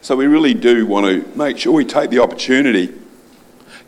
So we really do want to make sure we take the opportunity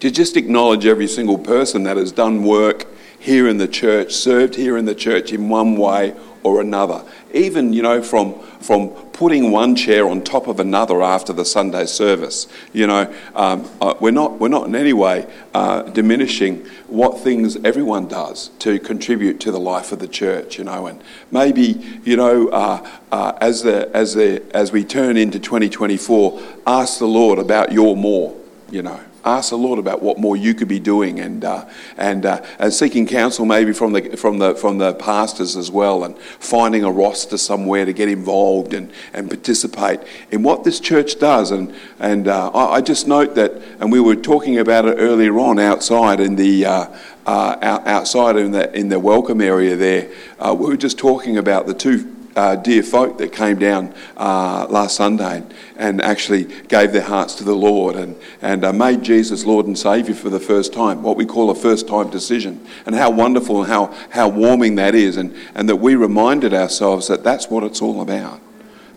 to just acknowledge every single person that has done work here in the church, served here in the church in one way or another. Even, you know, from, from putting one chair on top of another after the Sunday service. You know, um, uh, we're, not, we're not in any way uh, diminishing what things everyone does to contribute to the life of the church, you know. And maybe, you know, uh, uh as, the, as, the, as we turn into 2024, ask the Lord about your more, you know ask the Lord about what more you could be doing and, uh, and, uh, and seeking counsel maybe from the, from, the, from the pastors as well and finding a roster somewhere to get involved and, and participate in what this church does. And, and uh, I, I, just note that, and we were talking about it earlier on outside in the, uh, uh, outside in the, in the welcome area there, uh, we were just talking about the two uh, dear folk that came down uh, last Sunday and actually gave their hearts to the Lord and, and uh, made Jesus Lord and Saviour for the first time, what we call a first time decision. And how wonderful and how, how warming that is, and, and that we reminded ourselves that that's what it's all about.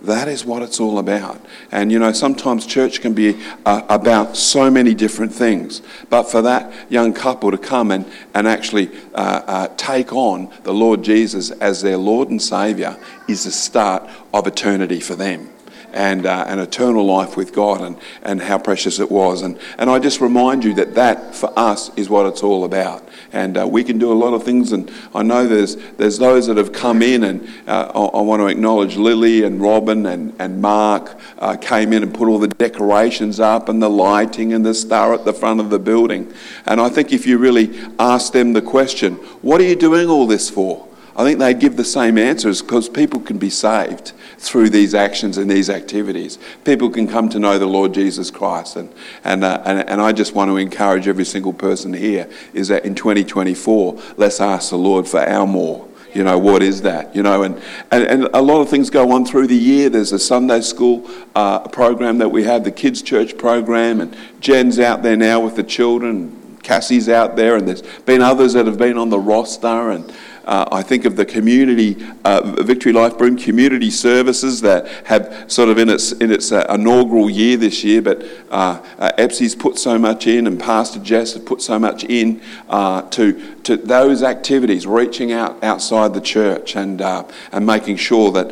That is what it's all about. And you know, sometimes church can be uh, about so many different things. But for that young couple to come and, and actually uh, uh, take on the Lord Jesus as their Lord and Saviour is the start of eternity for them and uh, an eternal life with God and, and how precious it was. And, and I just remind you that that for us is what it's all about. And uh, we can do a lot of things. And I know there's, there's those that have come in, and uh, I, I, want to acknowledge Lily and Robin and, and Mark uh, came in and put all the decorations up and the lighting and the star at the front of the building. And I think if you really ask them the question, what are you doing all this for? I think they'd give the same answers because people can be saved through these actions and these activities. People can come to know the Lord Jesus Christ. And, and, uh, and, and I just want to encourage every single person here is that in 2024, let's ask the Lord for our more. You know, what is that? You know, and, and, and a lot of things go on through the year. There's a Sunday school uh, program that we have, the kids' church program, and Jen's out there now with the children. Cassie's out there, and there's been others that have been on the roster, and uh, I think of the community, uh, Victory Life Broome community services that have sort of in its, in its uh, inaugural year this year, but uh, uh, Epsy's put so much in and Pastor Jess has put so much in uh, to, to those activities, reaching out outside the church and, uh, and making sure that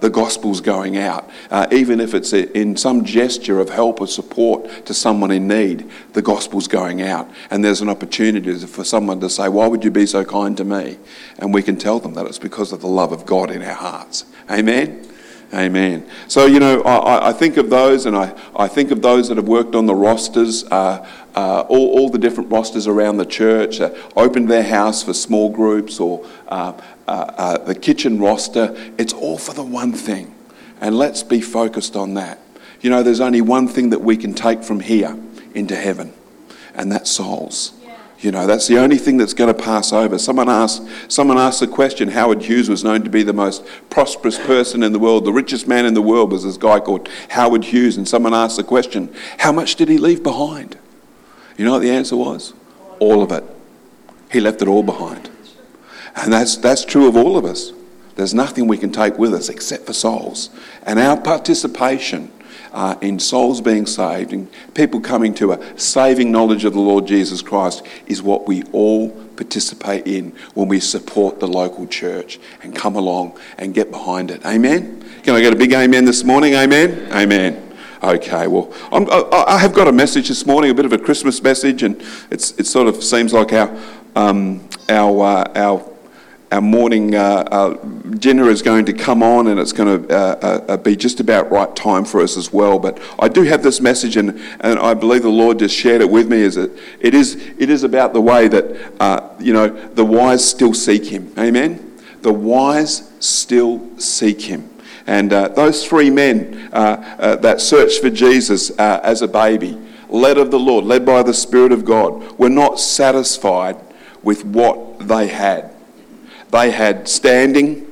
the gospel's going out. even if it's in some gesture of help or support to someone in need, the gospel's going out. And there's an opportunity for someone to say, Why would you be so kind to me? And we can tell them that it's because of the love of God in our hearts. Amen. Amen. So, you know, I, I, think of those and I, I think of those that have worked on the rosters, uh, uh, all, all, the different rosters around the church, uh, opened their house for small groups or uh, uh, uh, the kitchen roster. It's all for the one thing. And let's be focused on that. You know, there's only one thing that we can take from here into heaven, and that's souls. You know, that's the only thing that's going to pass over. Someone asked, someone asked the question Howard Hughes was known to be the most prosperous person in the world. The richest man in the world was this guy called Howard Hughes. And someone asked the question, How much did he leave behind? You know what the answer was? All of it. He left it all behind. And that's, that's true of all of us. There's nothing we can take with us except for souls. And our participation uh, in souls being saved and people coming to a saving knowledge of the Lord Jesus Christ is what we all participate in when we support the local church and come along and get behind it. Amen? Can I get a big amen this morning? Amen? Amen. Okay, well, I'm, i have got a message this morning, a bit of a Christmas message, and it's, it sort of seems like our, um, our, uh, our our morning uh, uh, dinner is going to come on and it's going to uh, uh, be just about right time for us as well. But I do have this message, and, and I believe the Lord just shared it with me. Is that it is it is about the way that uh, you know the wise still seek Him. Amen. The wise still seek Him. And uh, those three men that searched for Jesus as a baby, led of the Lord, led by the Spirit of God, were not satisfied with what they had. They had standing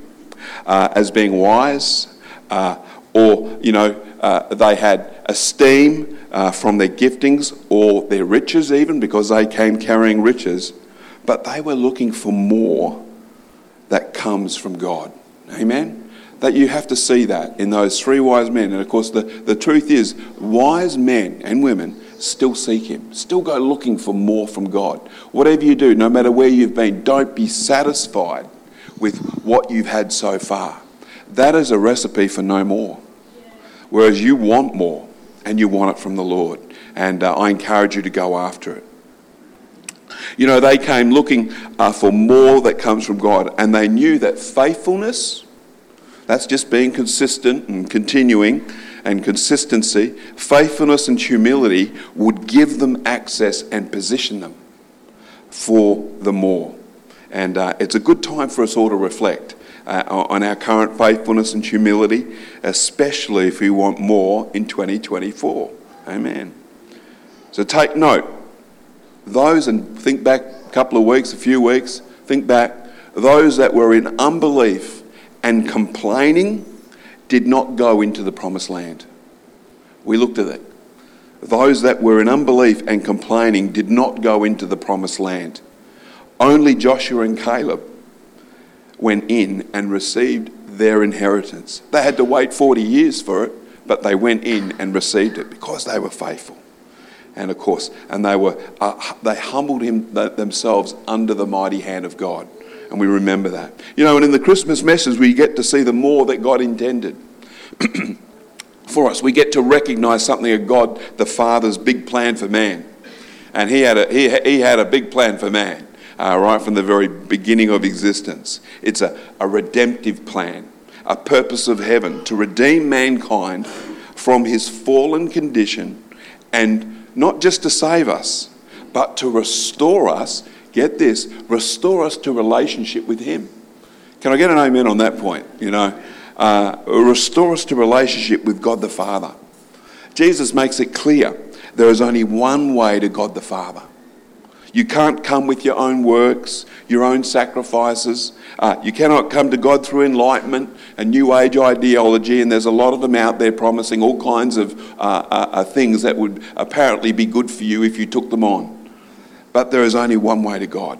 uh, as being wise, uh, or, you know, uh, they had esteem uh, from their giftings or their riches, even because they came carrying riches. But they were looking for more that comes from God. Amen? that you have to see that in those three wise men. And of course, the, the truth is, wise men and women still seek Him, still go looking for more from God. Whatever you do, no matter where you've been, don't be satisfied with what you've had so far. That is a recipe for no more. Whereas you want more and you want it from the Lord. And uh, I encourage you to go after it. You know, they came looking uh, for more that comes from God, and they knew that faithfulness, that's just being consistent and continuing, and consistency, faithfulness and humility would give them access and position them for the more. And uh, it's a good time for us all to reflect uh, on our current faithfulness and humility, especially if we want more in 2024. Amen. So take note. Those, and think back a couple of weeks, a few weeks, think back, those that were in unbelief and complaining did not go into the promised land. We looked at it. Those that were in unbelief and complaining did not go into the promised land. Only Joshua and Caleb went in and received their inheritance. They had to wait 40 years for it, but they went in and received it because they were faithful. And of course, and they were uh, they humbled him themselves under the mighty hand of God. And we remember that. You know, and in the Christmas message, we get to see the more that God intended for us. We get to recognize something of God, the Father's big plan for man. And he had a, he, he had a big plan for man, uh, right from the very beginning of existence. It's a, a redemptive plan, a purpose of heaven to redeem mankind from his fallen condition and not just to save us, but to restore us get this, restore us to relationship with Him. Can I get an amen on that point? You know, uh, restore us to relationship with God the Father. Jesus makes it clear there is only one way to God the Father. You can't come with your own works, your own sacrifices. Uh, you cannot come to God through enlightenment and New Age ideology, and there's a lot of them out there promising all kinds of uh, uh, uh things that would apparently be good for you if you took them on. But there is only one way to God.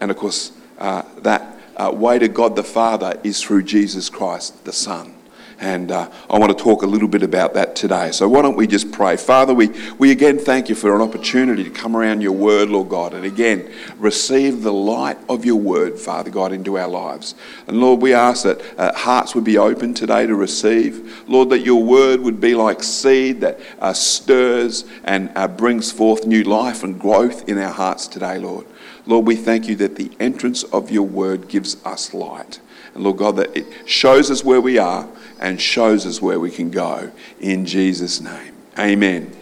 And of course, uh, that uh, way to God the Father is through Jesus Christ, the Son. And uh, I want to talk a little bit about that today. So, why don't we just pray? Father, we, we again thank you for an opportunity to come around your word, Lord God, and again receive the light of your word, Father God, into our lives. And Lord, we ask that uh, hearts would be open today to receive. Lord, that your word would be like seed that uh, stirs and uh, brings forth new life and growth in our hearts today, Lord. Lord, we thank you that the entrance of your word gives us light. And Lord God, that it shows us where we are and shows us where we can go. In Jesus' name. Amen.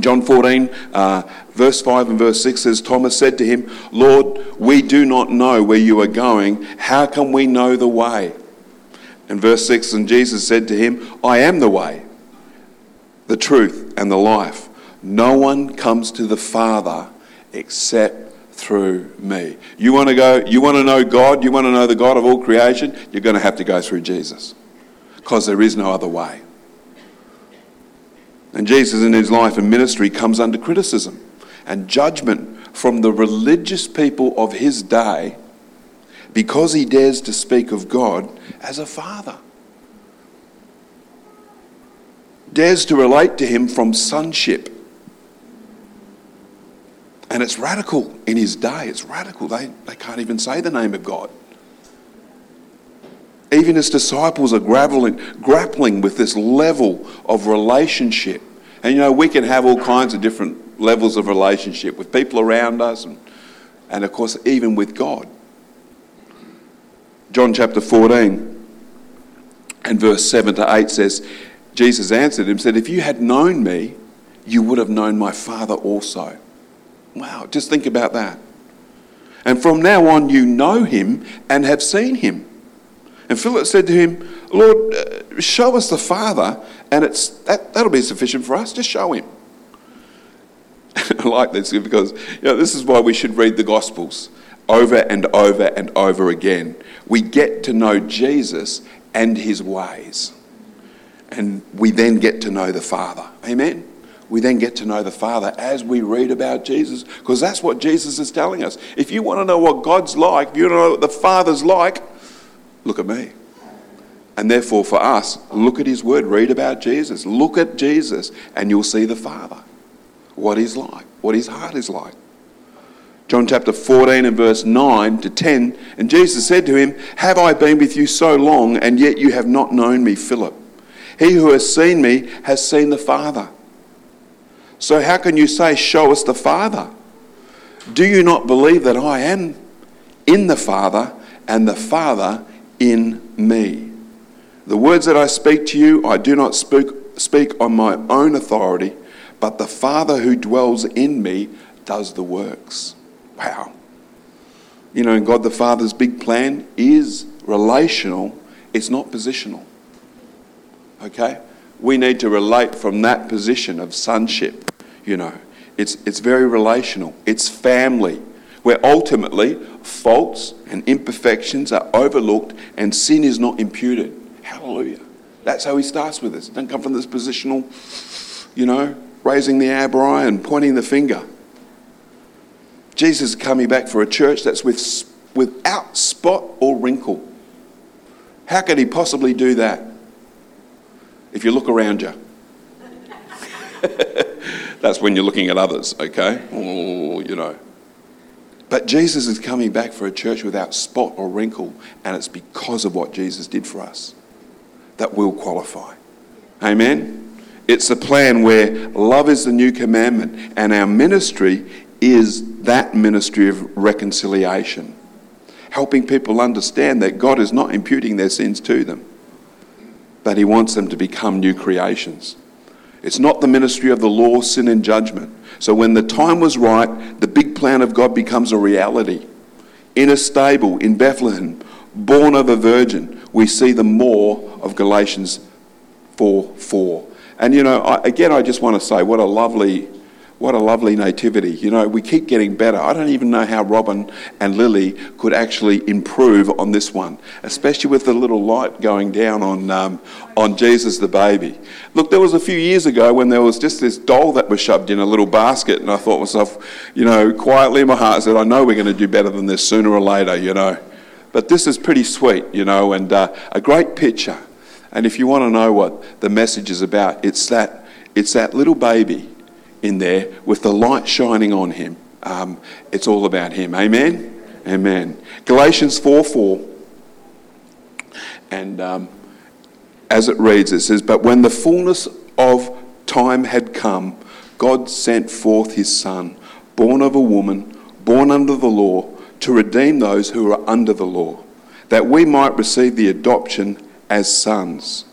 John 14, uh, verse 5 and verse 6 says, Thomas said to him, Lord, we do not know where you are going. How can we know the way? And verse 6, and Jesus said to him, I am the way, the truth, and the life. No one comes to the Father except through me. You want to go, you want to know God, you want to know the God of all creation, you're going to have to go through Jesus because there is no other way. And Jesus, in his life and ministry, comes under criticism and judgment from the religious people of his day because he dares to speak of God as a father. Dares to relate to him from sonship. And it's radical in his day. It's radical. They, they can't even say the name of God. Even his disciples are grappling, grappling with this level of relationship. And you know, we can have all kinds of different levels of relationship with people around us and, and of course, even with God. John chapter 14 and verse 7 to 8 says, Jesus answered him, said, If you had known me, you would have known my Father also. Wow, just think about that. And from now on, you know him and have seen him. And Philip said to him, Lord, uh, show us the Father, and it's, that, that'll be sufficient for us. Just show him. I like this because you know, this is why we should read the Gospels over and over and over again. We get to know Jesus and his ways. And we then get to know the Father. Amen? We then get to know the Father as we read about Jesus, because that's what Jesus is telling us. If you want to know what God's like, if you want to know what the Father's like, Look at me. And therefore, for us, look at his word, read about Jesus, look at Jesus, and you'll see the Father, what he's like, what his heart is like. John chapter 14 and verse 9 to 10. And Jesus said to him, Have I been with you so long, and yet you have not known me, Philip? He who has seen me has seen the Father. So how can you say, Show us the Father? Do you not believe that I am in the Father, and the Father in me? The words that I speak to you, I do not speak, speak on my own authority, but the Father who dwells in me does the works. Wow. You know, God the Father's big plan is relational, it's not positional. Okay? We need to relate from that position of sonship, you know. It's, it's very relational, it's family, where ultimately faults and imperfections are overlooked and sin is not imputed. Hallelujah. That's how he starts with us. Don't come from this positional, you know, raising the eyebrow and pointing the finger. Jesus is coming back for a church that's with, without spot or wrinkle. How could he possibly do that? If you look around you. that's when you're looking at others, okay? Oh, you know. But Jesus is coming back for a church without spot or wrinkle, and it's because of what Jesus did for us that we'll qualify. Amen? It's a plan where love is the new commandment, and our ministry is that ministry of reconciliation, helping people understand that God is not imputing their sins to them, but He wants them to become new creations. It's not the ministry of the law, sin, and judgment. So when the time was right, the big plan of God becomes a reality. In a stable in Bethlehem, born of a virgin, we see the more of Galatians 4 4. And you know, I, again, I just want to say what a lovely. What a lovely nativity. You know, we keep getting better. I don't even know how Robin and Lily could actually improve on this one, especially with the little light going down on, um, on Jesus the baby. Look, there was a few years ago when there was just this doll that was shoved in a little basket, and I thought myself, you know, quietly in my heart, I said, I know we're going to do better than this sooner or later, you know. But this is pretty sweet, you know, and uh, a great picture. And if you want to know what the message is about, it's that, it's that little baby in there with the light shining on him. Um, it's all about him. Amen? Amen. Galatians 4 4. And um, as it reads, it says, But when the fullness of time had come, God sent forth his Son, born of a woman, born under the law to redeem those who are under the law, that we might receive the adoption as sons.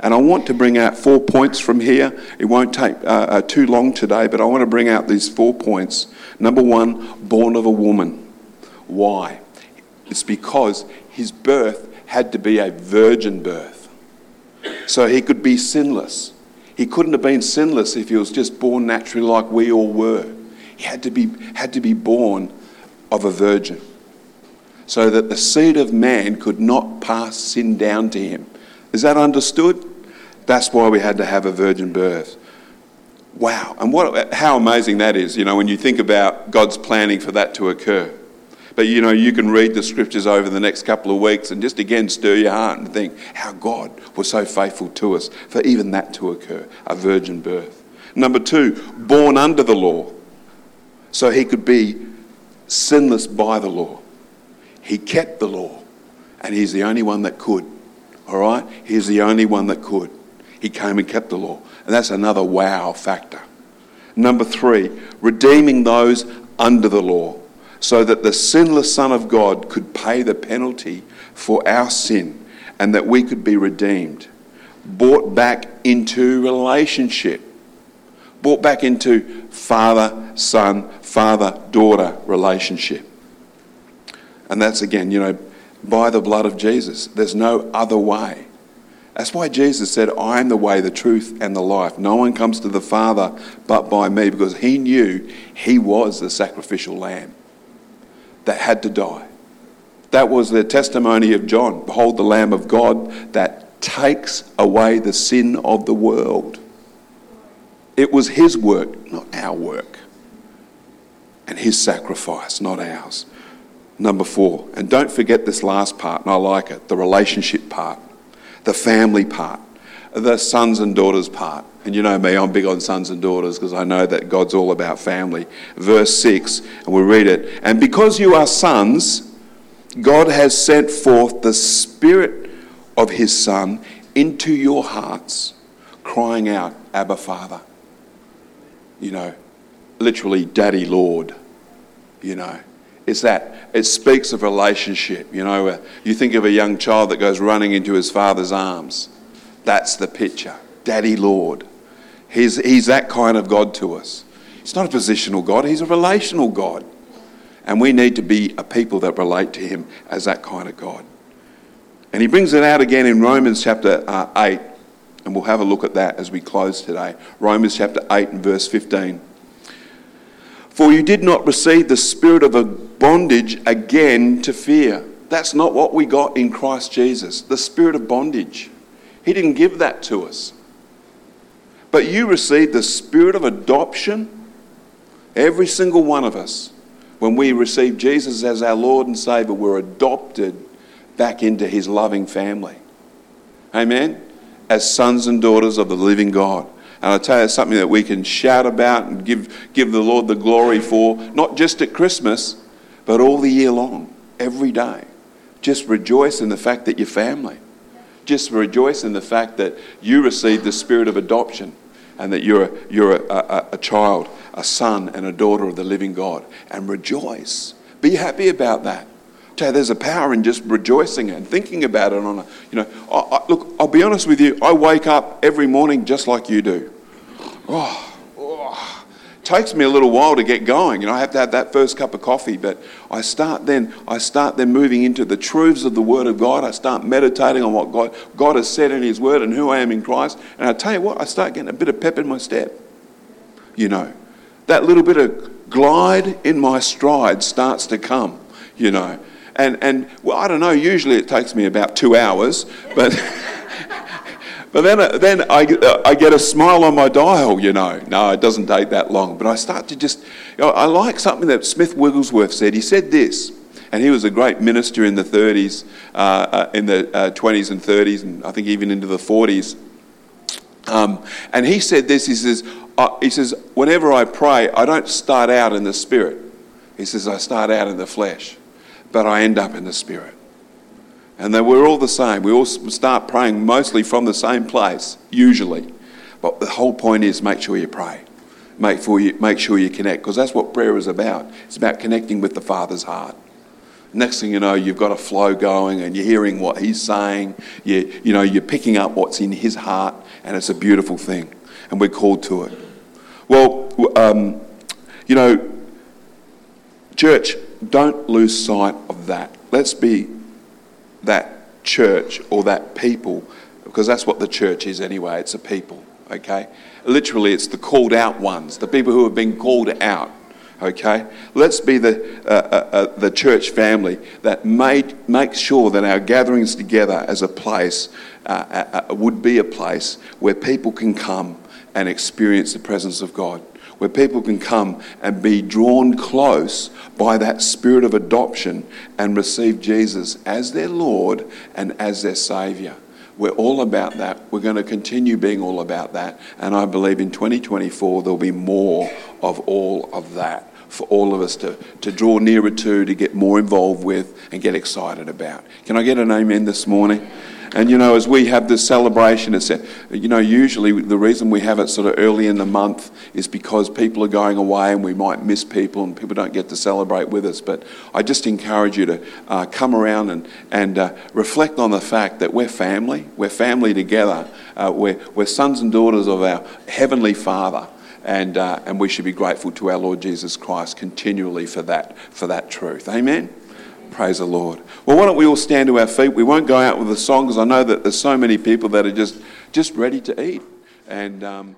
And I want to bring out four points from here. It won't take uh, uh, too long today, but I want to bring out these four points. Number one, born of a woman. Why? It's because his birth had to be a virgin birth. So he could be sinless. He couldn't have been sinless if he was just born naturally like we all were. He had to be, had to be born of a virgin, so that the seed of man could not pass sin down to him. Is that understood? That's why we had to have a virgin birth. Wow, and what, how amazing that is, you know, when you think about God's planning for that to occur. But you know, you can read the scriptures over the next couple of weeks and just again stir your heart and think how God was so faithful to us for even that to occur a virgin birth. Number two, born under the law, so he could be sinless by the law. He kept the law, and he's the only one that could. All right? He's the only one that could. He came and kept the law. And that's another wow factor. Number three, redeeming those under the law so that the sinless Son of God could pay the penalty for our sin and that we could be redeemed, brought back into relationship, brought back into father son, father daughter relationship. And that's again, you know, by the blood of Jesus. There's no other way. That's why Jesus said, I am the way, the truth, and the life. No one comes to the Father but by me, because he knew he was the sacrificial lamb that had to die. That was the testimony of John. Behold, the Lamb of God that takes away the sin of the world. It was his work, not our work. And his sacrifice, not ours. Number four, and don't forget this last part, and I like it the relationship part. the family part, the sons and daughters part. And you know me, I'm big on sons and daughters because I know that God's all about family. Verse 6, and we read it. And because you are sons, God has sent forth the Spirit of His Son into your hearts, crying out, Abba, Father. You know, literally, Daddy, Lord. You know, it's that. It speaks of relationship. You know, you think of a young child that goes running into his father's arms. That's the picture. Daddy, Lord. He's, he's that kind of God to us. He's not a positional God, He's a relational God. And we need to be a people that relate to Him as that kind of God. And He brings it out again in Romans chapter uh, 8. And we'll have a look at that as we close today. Romans chapter 8 and verse 15. For you did not receive the spirit of a bondage again to fear. That's not what we got in Christ Jesus, the spirit of bondage. He didn't give that to us. But you received the spirit of adoption. Every single one of us, when we receive Jesus as our Lord and Savior, we're adopted back into His loving family. Amen? As sons and daughters of the living God. And I tell you, something that we can shout about and give, give the Lord the glory for, not just at Christmas, but all the year long, every day. Just rejoice in the fact that you're family. Just rejoice in the fact that you received the spirit of adoption and that you're, you're a, a, a child, a son, and a daughter of the living God. And rejoice. Be happy about that. There's a power in just rejoicing and thinking about it on a, you know, I, I, look, I'll be honest with you, I wake up every morning just like you do. Oh, oh, takes me a little while to get going. You know, I have to have that first cup of coffee, but I start then. I start then moving into the truths of the Word of God. I start meditating on what God God has said in His Word and who I am in Christ. And I tell you what, I start getting a bit of pep in my step. You know, that little bit of glide in my stride starts to come. You know, and and well, I don't know. Usually it takes me about two hours, but. But then, then I, I get a smile on my dial, you know. No, it doesn't take that long. But I start to just, you know, I like something that Smith Wigglesworth said. He said this, and he was a great minister in the 30s, uh, uh, in the uh, 20s and 30s, and I think even into the 40s. Um, and he said this, he says, uh, he says, whenever I pray, I don't start out in the spirit. He says, I start out in the flesh, but I end up in the spirit. And that we're all the same. We all start praying mostly from the same place, usually. But the whole point is make sure you pray. Make, for you, make sure you connect, because that's what prayer is about. It's about connecting with the Father's heart. Next thing you know, you've got a flow going and you're hearing what He's saying. You, you know, you're picking up what's in His heart, and it's a beautiful thing. And we're called to it. Well, um, you know, church, don't lose sight of that. Let's be that church or that people, because that's what the church is anyway, it's a people, okay? Literally, it's the called out ones, the people who have been called out, okay? Let's be the, uh, uh, uh, the church family that made, makes sure that our gatherings together as a place uh, uh, uh, would be a place where people can come and experience the presence of God where people can come and be drawn close by that spirit of adoption and receive Jesus as their Lord and as their Saviour. We're all about that. We're going to continue being all about that. And I believe in 2024 there'll be more of all of that for all of us to, to draw nearer to, to get more involved with, and get excited about. Can I get an amen this morning? And you know, as we have this celebration, it's, you know, usually the reason we have it sort of early in the month is because people are going away and we might miss people and people don't get to celebrate with us. But I just encourage you to uh, come around and, and uh, reflect on the fact that we're family. We're family together. Uh, we're, we're sons and daughters of our Heavenly Father. And, uh, and we should be grateful to our Lord Jesus Christ continually for that, for that truth. Amen. Praise the Lord. Well, why don't we all stand to our feet? We won't go out with a song because I know that there's so many people that are just, just ready to eat. And. Um